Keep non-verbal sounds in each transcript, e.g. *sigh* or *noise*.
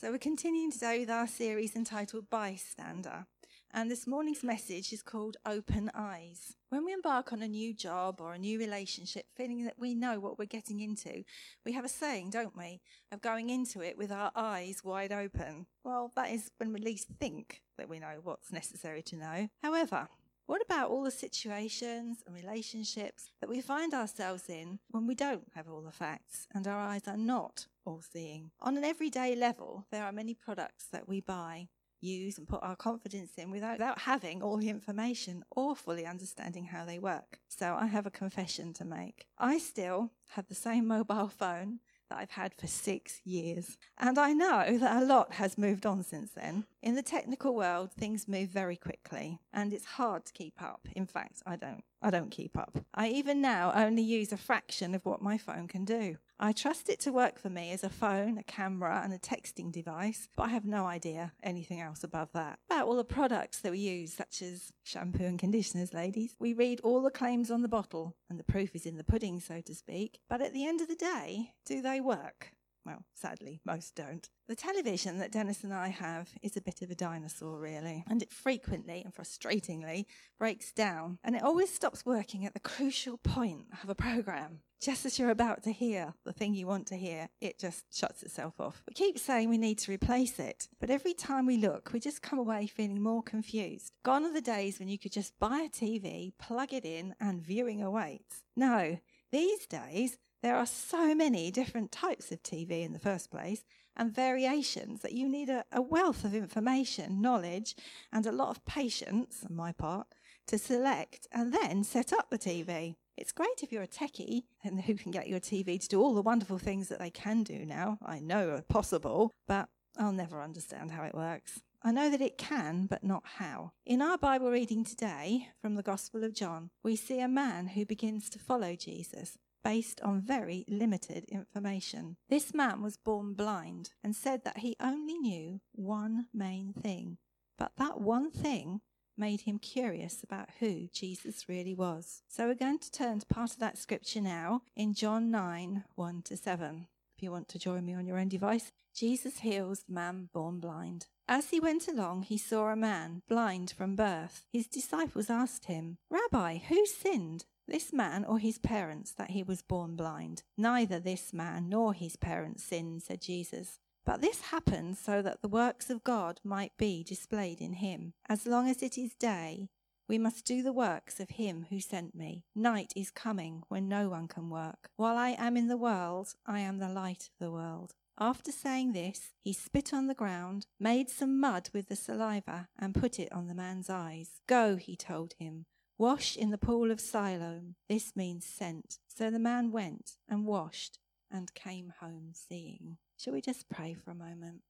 So, we're continuing today with our series entitled Bystander. And this morning's message is called Open Eyes. When we embark on a new job or a new relationship, feeling that we know what we're getting into, we have a saying, don't we, of going into it with our eyes wide open. Well, that is when we least think that we know what's necessary to know. However, what about all the situations and relationships that we find ourselves in when we don't have all the facts and our eyes are not all seeing? On an everyday level, there are many products that we buy, use, and put our confidence in without, without having all the information or fully understanding how they work. So I have a confession to make. I still have the same mobile *laughs* phone that I've had for six years. And I know that a lot has moved on since then. In the technical world, things move very quickly and it's hard to keep up. In fact, I don't. I don't keep up. I even now only use a fraction of what my phone can do. I trust it to work for me as a phone, a camera, and a texting device, but I have no idea anything else above that. About all the products that we use, such as shampoo and conditioners, ladies, we read all the claims on the bottle, and the proof is in the pudding, so to speak. But at the end of the day, do they work? Well, sadly, most don't. The television that Dennis and I have is a bit of a dinosaur, really, and it frequently and frustratingly breaks down, and it always stops working at the crucial point of a program. Just as you're about to hear the thing you want to hear, it just shuts itself off. We keep saying we need to replace it, but every time we look, we just come away feeling more confused. Gone are the days when you could just buy a TV, plug it in, and viewing awaits. No, these days, there are so many different types of TV in the first place and variations that you need a, a, wealth of information, knowledge, and a lot of patience on my part to select and then set up the TV. It's great if you're a techie and who can get your TV to do all the wonderful things that they can do now. I know are possible, but I'll never understand how it works. I know that it can, but not how. In our Bible reading today from the Gospel of John, we see a man who begins to follow Jesus based on very limited information. This man was born blind and said that he only knew one main thing, but that one thing made him curious about who Jesus really was. So we're going to turn to part of that scripture now in John 9 1 to 7. If you want to join me on your own device, Jesus heals the man born blind. As he went along, he saw a man blind from birth. His disciples asked him, Rabbi, who sinned? This man or his parents that he was born blind? Neither this man nor his parents sinned, said Jesus. But this happened so that the works of God might be displayed in him. As long as it is day, we must do the works of him who sent me. Night is coming when no one can work. While I am in the world, I am the light of the world. After saying this, he spit on the ground, made some mud with the saliva, and put it on the man's eyes. Go, he told him. Wash in the pool of Siloam. This means sent. So the man went and washed and came home seeing. Shall we just pray for a moment?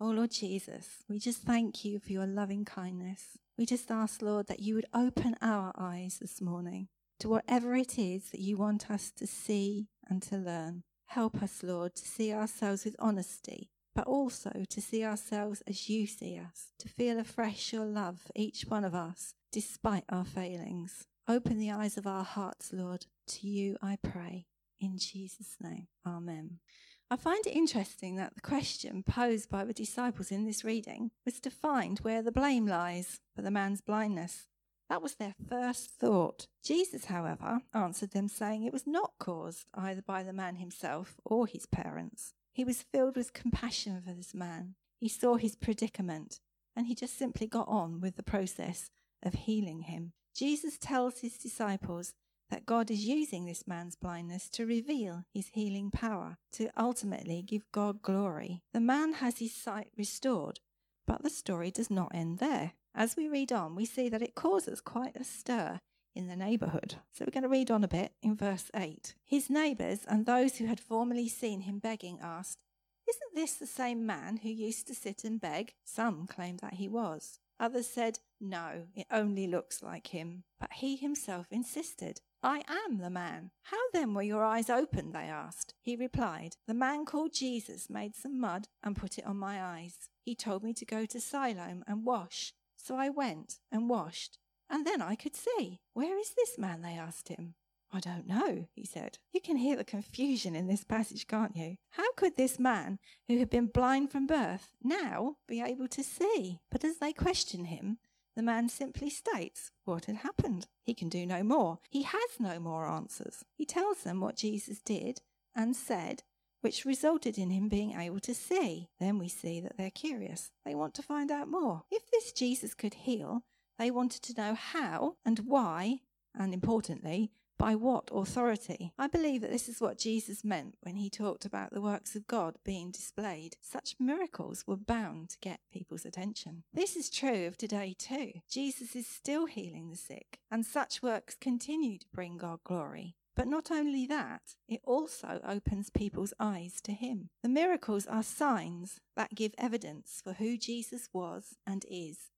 Oh Lord Jesus, we just thank you for your loving kindness. We just ask, Lord, that you would open our eyes this morning to whatever it is that you want us to see and to learn. Help us, Lord, to see ourselves with honesty, but also to see ourselves as you see us, to feel afresh your love for each one of us despite our failings. Open the eyes of our hearts, Lord. To you I pray. In Jesus' name. Amen. I find it interesting that the question posed by the disciples in this reading was to find where the blame lies for the man's blindness. That was their first thought. Jesus, however, answered them, saying it was not caused either by the man himself or his parents. He was filled with compassion for this man. He saw his predicament, and he just simply got on with the process of healing him. Jesus tells his disciples that God is using this man's blindness to reveal his healing power, to ultimately give God glory. The man has his sight restored, but the story does not end there. As we read on, we see that it causes quite a stir in the neighbourhood. So we're going to read on a bit in verse 8. His neighbours and those who had formerly seen him begging asked, Isn't this the same man who used to sit and beg? Some claimed that he was. Others said, No, it only looks like him. But he himself insisted, I am the man. How then were your eyes opened? They asked. He replied, The man called Jesus made some mud and put it on my eyes. He told me to go to Siloam and wash. So I went and washed, and then I could see. Where is this man? They asked him. I don't know, he said. You can hear the confusion in this passage, can't you? How could this man, who had been blind from birth, now be able to see? But as they question him, the man simply states what had happened. He can do no more. He has no more answers. He tells them what Jesus did and said, which resulted in him being able to see. Then we see that they're curious. They want to find out more. If this Jesus could heal, they wanted to know how and why, and importantly, by what authority? I believe that this is what Jesus meant when he talked about the works of God being displayed. Such miracles were bound to get people's attention. This is true of today too. Jesus is still healing the sick, and such works continue to bring God glory. But not only that, it also opens people's eyes to Him. The miracles are signs that give evidence for who Jesus was and is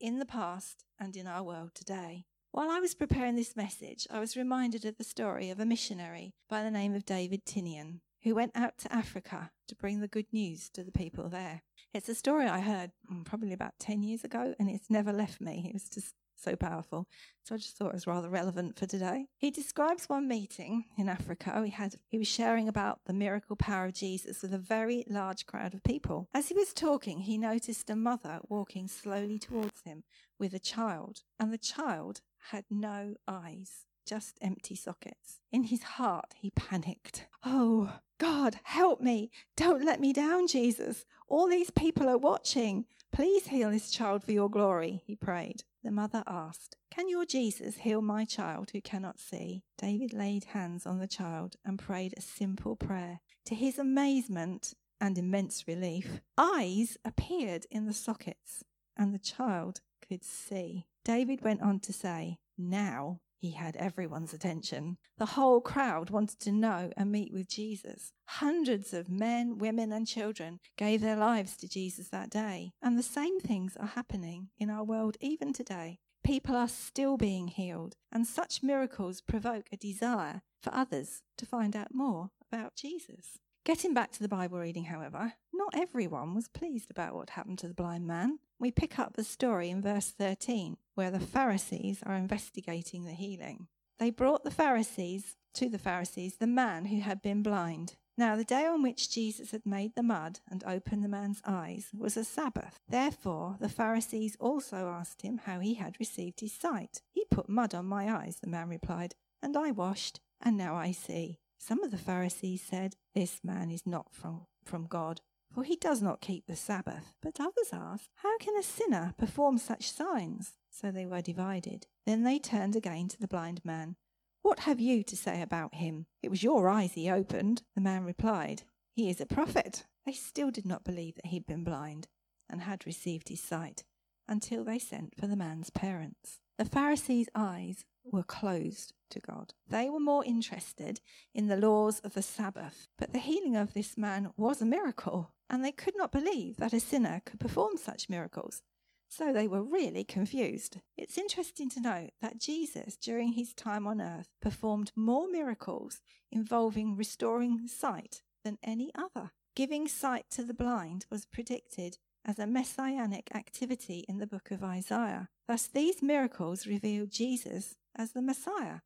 in the past and in our world today. While I was preparing this message, I was reminded of the story of a missionary by the name of David Tinian, who went out to Africa to bring the good news to the people there. It's a story I heard mm, probably about 10 years ago, and it's never left me. It was just so powerful. So I just thought it was rather relevant for today. He describes one meeting in Africa. He had he was sharing about the miracle power of Jesus with a very large crowd of people. As he was talking, he noticed a mother walking slowly towards him with a child, and the child had no eyes, just empty sockets. In his heart, he panicked. Oh, God, help me. Don't let me down, Jesus. All these people are watching. Please heal this child for your glory, he prayed. The mother asked, Can your Jesus heal my child who cannot see? David laid hands on the child and prayed a simple prayer. To his amazement and immense relief, eyes appeared in the sockets, and the child could see. David went on to say, Now he had everyone's attention. The whole crowd wanted to know and meet with Jesus. Hundreds of men, women, and children gave their lives to Jesus that day. And the same things are happening in our world even today. People are still being healed, and such miracles provoke a desire for others to find out more about Jesus. Getting back to the Bible reading, however, not everyone was pleased about what happened to the blind man. We pick up the story in verse 13, where the Pharisees are investigating the healing. They brought the Pharisees to the Pharisees the man who had been blind. Now, the day on which Jesus had made the mud and opened the man's eyes was a Sabbath. Therefore, the Pharisees also asked him how he had received his sight. He put mud on my eyes, the man replied, and I washed, and now I see. Some of the Pharisees said, This man is not from, from God, for he does not keep the Sabbath. But others asked, How can a sinner perform such signs? So they were divided. Then they turned again to the blind man. What have you to say about him? It was your eyes he opened. The man replied, He is a prophet. They still did not believe that he had been blind and had received his sight until they sent for the man's parents. The Pharisees' eyes were closed to God. They were more interested in the laws of the Sabbath. But the healing of this man was a miracle, and they could not believe that a sinner could perform such miracles. So they were really confused. It's interesting to note that Jesus, during his time on earth, performed more miracles involving restoring sight than any other. Giving sight to the blind was predicted as a messianic activity in the book of Isaiah. Thus, these miracles reveal Jesus as the Messiah,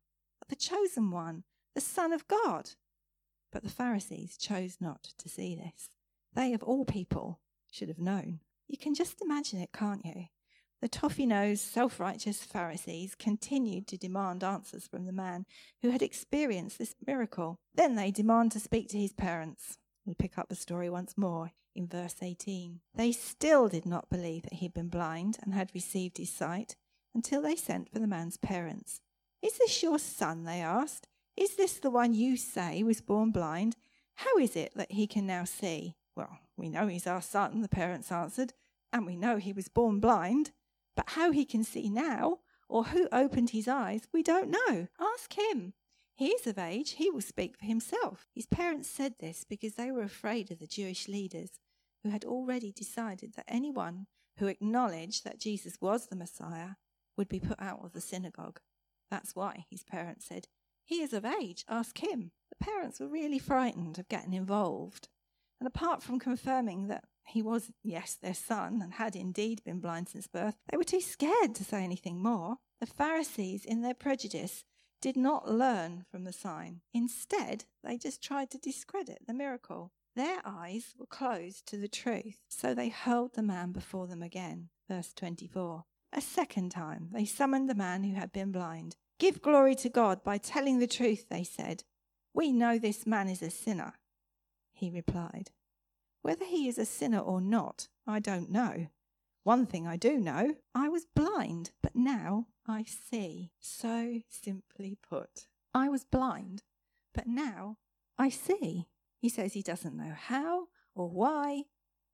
the chosen one, the Son of God. But the Pharisees chose not to see this. They, of all people, should have known. You can just imagine it, can't you? The toffee nosed, self righteous Pharisees continued to demand answers from the man who had experienced this miracle. Then they demand to speak to his parents. We pick up the story once more in verse 18. They still did not believe that he had been blind and had received his sight until they sent for the man's parents. Is this your son? they asked. Is this the one you say was born blind? How is it that he can now see? Well, we know he's our son, the parents answered, and we know he was born blind. But how he can see now, or who opened his eyes, we don't know. Ask him. He is of age, he will speak for himself. His parents said this because they were afraid of the Jewish leaders, who had already decided that anyone who acknowledged that Jesus was the Messiah would be put out of the synagogue. That's why, his parents said, he is of age, ask him. The parents were really frightened of getting involved. And apart from confirming that he was, yes, their son, and had indeed been blind since birth, they were too scared to say anything more. The Pharisees, in their prejudice, did not learn from the sign. Instead, they just tried to discredit the miracle. Their eyes were closed to the truth, so they hurled the man before them again. Verse 24. A second time, they summoned the man who had been blind. Give glory to God by telling the truth, they said. We know this man is a sinner. He replied, Whether he is a sinner or not, I don't know. One thing I do know I was blind, but now I see. So simply put, I was blind, but now I see. He says he doesn't know how or why,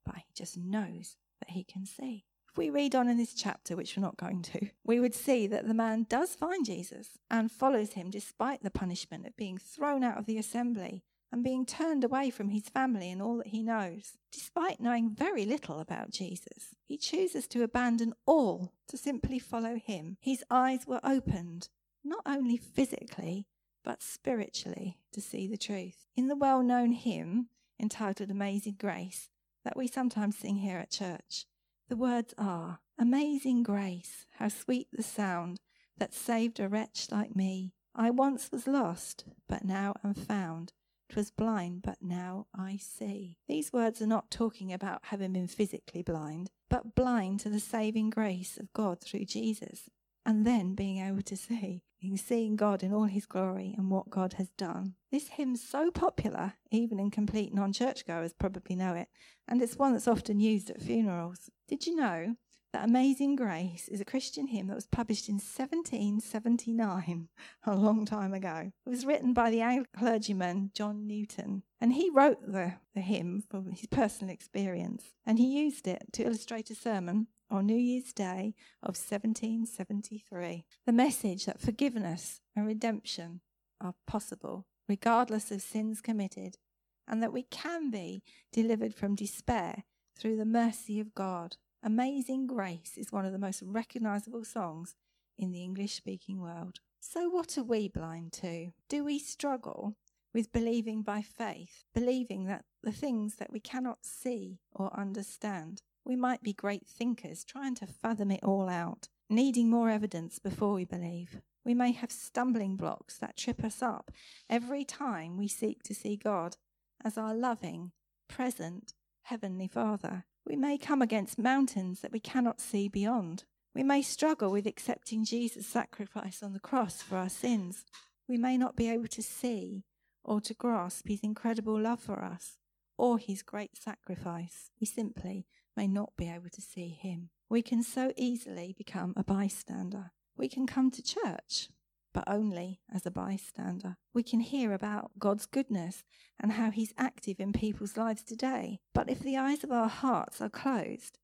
but he just knows that he can see. If we read on in this chapter, which we're not going to, *laughs* we would see that the man does find Jesus and follows him despite the punishment of being thrown out of the assembly and being turned away from his family and all that he knows. Despite knowing very little about Jesus, he chooses to abandon all to simply follow him. His eyes were opened, not only physically, but spiritually, to see the truth. In the well known hymn entitled Amazing Grace that we sometimes sing here at church, the words are Amazing grace, how sweet the sound that saved a wretch like me. I once was lost, but now am found. 'Twas blind, but now I see. These words are not talking about having been physically blind, but blind to the saving grace of God through Jesus, and then being able to see in seeing God in all his glory and what God has done. This hymn's so popular, even in complete non churchgoers probably know it, and it's one that's often used at funerals. Did you know that Amazing Grace is a Christian hymn that was published in 1779, *laughs* a long time ago. It was written by the Anglican clergyman John Newton, and he wrote the, the hymn from his personal experience, and he used it to illustrate a sermon on New Year's Day of 1773. The message that forgiveness and redemption are possible, regardless of sins committed, and that we can be delivered from despair through the mercy of God. Amazing Grace is one of the most recognizable songs in the English speaking world. So, what are we blind to? Do we struggle with believing by faith, believing that the things that we cannot see or understand? We might be great thinkers, trying to fathom it all out, needing more evidence before we believe. We may have stumbling blocks that trip us up every time we seek to see God as our loving, present Heavenly Father. We may come against mountains that we cannot see beyond. We may struggle with accepting Jesus' sacrifice on the cross for our sins. We may not be able to see or to grasp his incredible love for us or his great sacrifice. We simply may not be able to see him. We can so easily become a bystander. We can come to church, but only as a bystander. We can hear about God's goodness and how He's active in people's lives today. But if the eyes of our hearts are closed,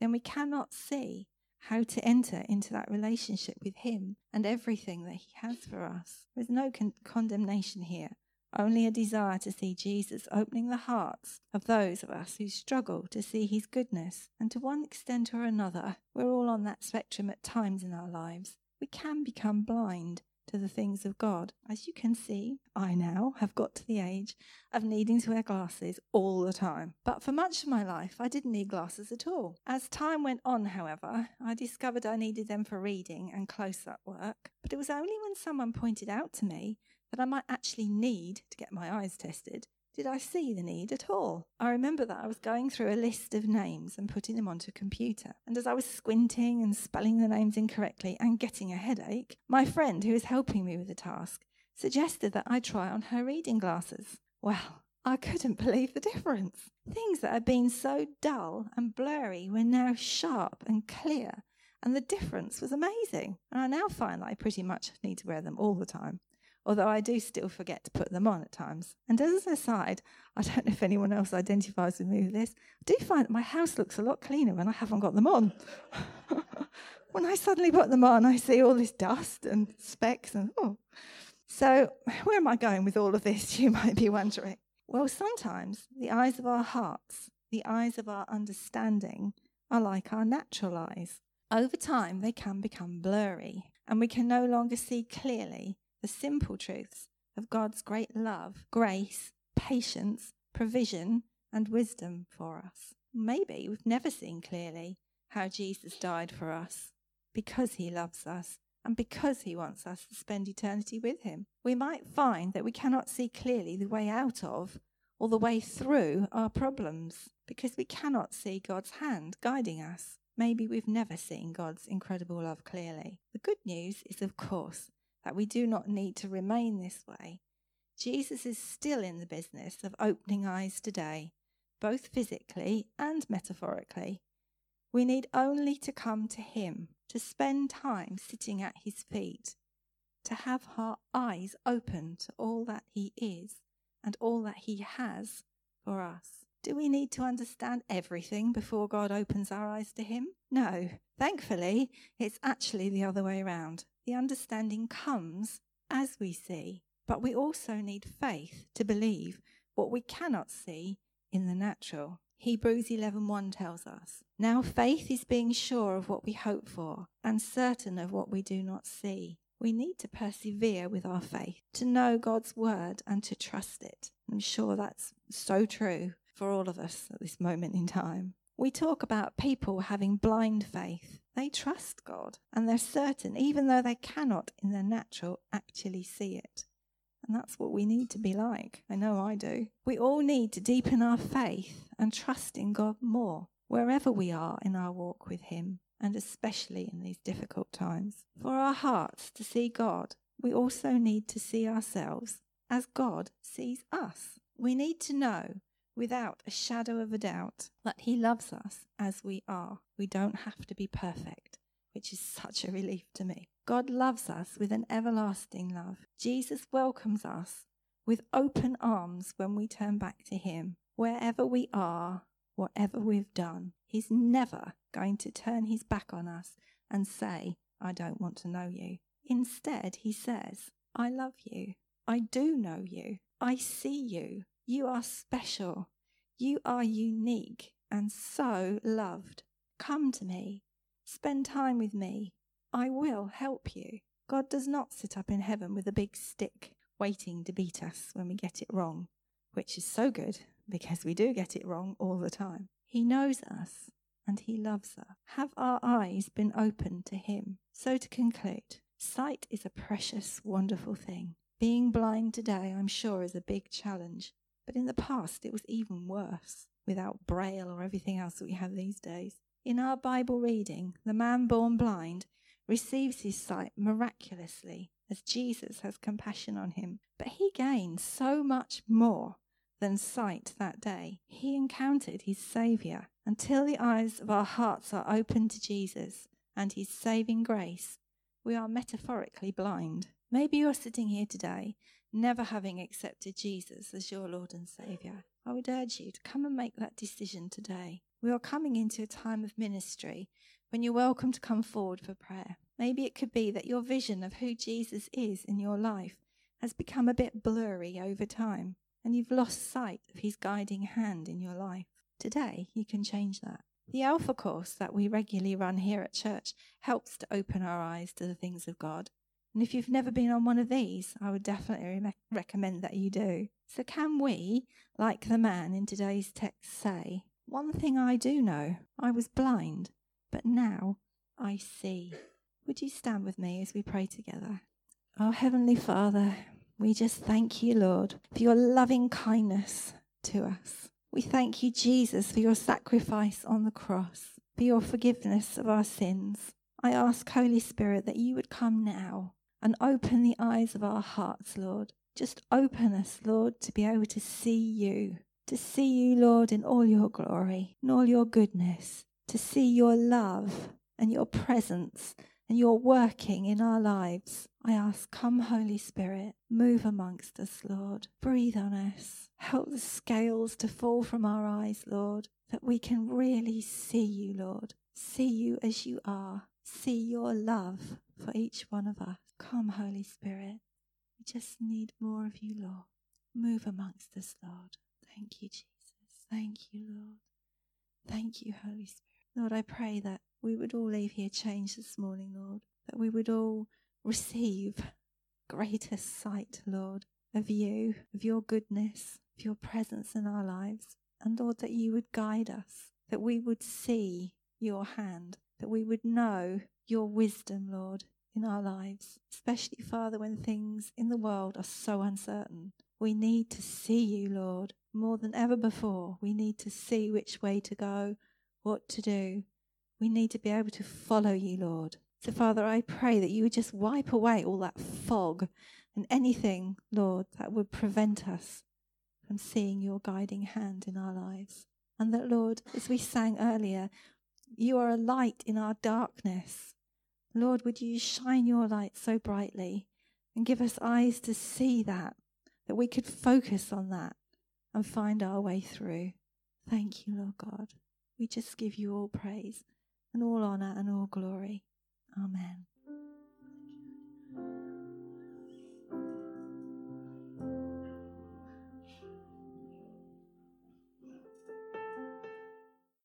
then we cannot see how to enter into that relationship with Him and everything that He has for us. There's no con- condemnation here, only a desire to see Jesus opening the hearts of those of us who struggle to see His goodness. And to one extent or another, we're all on that spectrum at times in our lives. We can become blind to the things of God. As you can see, I now have got to the age of needing to wear glasses all the time. But for much of my life, I didn't need glasses at all. As time went on, however, I discovered I needed them for reading and close up work. But it was only when someone pointed out to me that I might actually need to get my eyes tested did I see the need at all? I remember that I was going through a list of names and putting them onto a computer. And as I was squinting and spelling the names incorrectly and getting a headache, my friend who was helping me with the task suggested that I try on her reading glasses. Well, I couldn't believe the difference. Things that had been so dull and blurry were now sharp and clear, and the difference was amazing. And I now find that I pretty much need to wear them all the time although I do still forget to put them on at times. And as an aside, I don't know if anyone else identifies with me with this, I do find that my house looks a lot cleaner when I haven't got them on. *laughs* when I suddenly put them on, I see all this dust and specks and oh. So, where am I going with all of this, *laughs* you might be wondering? Well, sometimes the eyes of our hearts, the eyes of our understanding, are like our natural eyes. Over time, they can become blurry, and we can no longer see clearly the simple truths of God's great love, grace, patience, provision, and wisdom for us. Maybe we've never seen clearly how Jesus died for us because he loves us and because He wants us to spend eternity with Him. We might find that we cannot see clearly the way out of or the way through our problems because we cannot see God's hand guiding us. Maybe we've never seen God's incredible love clearly. The good news is, of course, that we do not need to remain this way. Jesus is still in the business of opening eyes today, both physically and metaphorically. We need only to come to Him, to spend time sitting at His feet, to have our eyes open to all that He is and all that He has for us. Do we need to understand everything before God opens our eyes to Him? No. Thankfully, it's actually the other way around. The understanding comes as we see, but we also need faith to believe what we cannot see in the natural. Hebrews 11:1 tells us, "Now faith is being sure of what we hope for and certain of what we do not see." We need to persevere with our faith, to know God's word and to trust it. I'm sure that's so true for all of us at this moment in time. We talk about people having blind faith. They trust God and they're certain, even though they cannot in their natural actually see it. And that's what we need to be like. I know I do. We all need to deepen our faith and trust in God more, wherever we are in our walk with Him, and especially in these difficult times. For our hearts to see God, we also need to see ourselves as God sees us. We need to know without a shadow of a doubt that He loves us as we are. We don't have to be perfect, which is such a relief to me. God loves us with an everlasting love. Jesus welcomes us with open arms when we turn back to Him. Wherever we are, whatever we've done, He's never going to turn His back on us and say, I don't want to know you. Instead, He says, I love you. I do know you. I see you. You are special. You are unique and so loved. Come to me. Spend time with me. I will help you. God does not sit up in heaven with a big stick waiting to beat us when we get it wrong, which is so good because we do get it wrong all the time. He knows us and he loves us. Have our eyes been opened to him? So to conclude, sight is a precious, wonderful thing. Being blind today, I'm sure, is a big challenge, but in the past it was even worse without braille or everything else that we have these days. In our Bible reading, the man born blind receives his sight miraculously as Jesus has compassion on him. But he gains so much more than sight that day. He encountered his Saviour. Until the eyes of our hearts are open to Jesus and his saving grace, we are metaphorically blind. Maybe you're sitting here today never having accepted Jesus as your Lord and Saviour. I would urge you to come and make that decision today. We are coming into a time of ministry when you're welcome to come forward for prayer. Maybe it could be that your vision of who Jesus is in your life has become a bit blurry over time and you've lost sight of his guiding hand in your life. Today, you can change that. The Alpha course that we regularly run here at church helps to open our eyes to the things of God. And if you've never been on one of these, I would definitely re- recommend that you do. So, can we, like the man in today's text, say, One thing I do know, I was blind, but now I see. Would you stand with me as we pray together? Oh, Heavenly Father, we just thank you, Lord, for your loving kindness to us. We thank you, Jesus, for your sacrifice on the cross, for your forgiveness of our sins. I ask, Holy Spirit, that you would come now and open the eyes of our hearts, Lord. Just open us, Lord, to be able to see you, to see you, Lord, in all your glory, in all your goodness, to see your love and your presence and your working in our lives. I ask, come, Holy Spirit, move amongst us, Lord. Breathe on us. Help the scales to fall from our eyes, Lord, that we can really see you, Lord. See you as you are. See your love for each one of us. Come, Holy Spirit. We just need more of you, Lord. Move amongst us, Lord. Thank you, Jesus. Thank you, Lord. Thank you, Holy Spirit. Lord, I pray that we would all leave here changed this morning, Lord, that we would all receive greater sight, Lord, of you, of your goodness, of your presence in our lives. And Lord, that you would guide us, that we would see your hand, that we would know your wisdom, Lord, in our lives, especially, Father, when things in the world are so uncertain. We need to see you, Lord, more than ever before. We need to see which way to go, what to do. We need to be able to follow you, Lord. So, Father, I pray that you would just wipe away all that fog and anything, Lord, that would prevent us from seeing your guiding hand in our lives. And that, Lord, as we sang earlier, you are a light in our darkness. Lord, would you shine your light so brightly and give us eyes to see that, that we could focus on that and find our way through. Thank you, Lord God. We just give you all praise and all honor and all glory. Amen.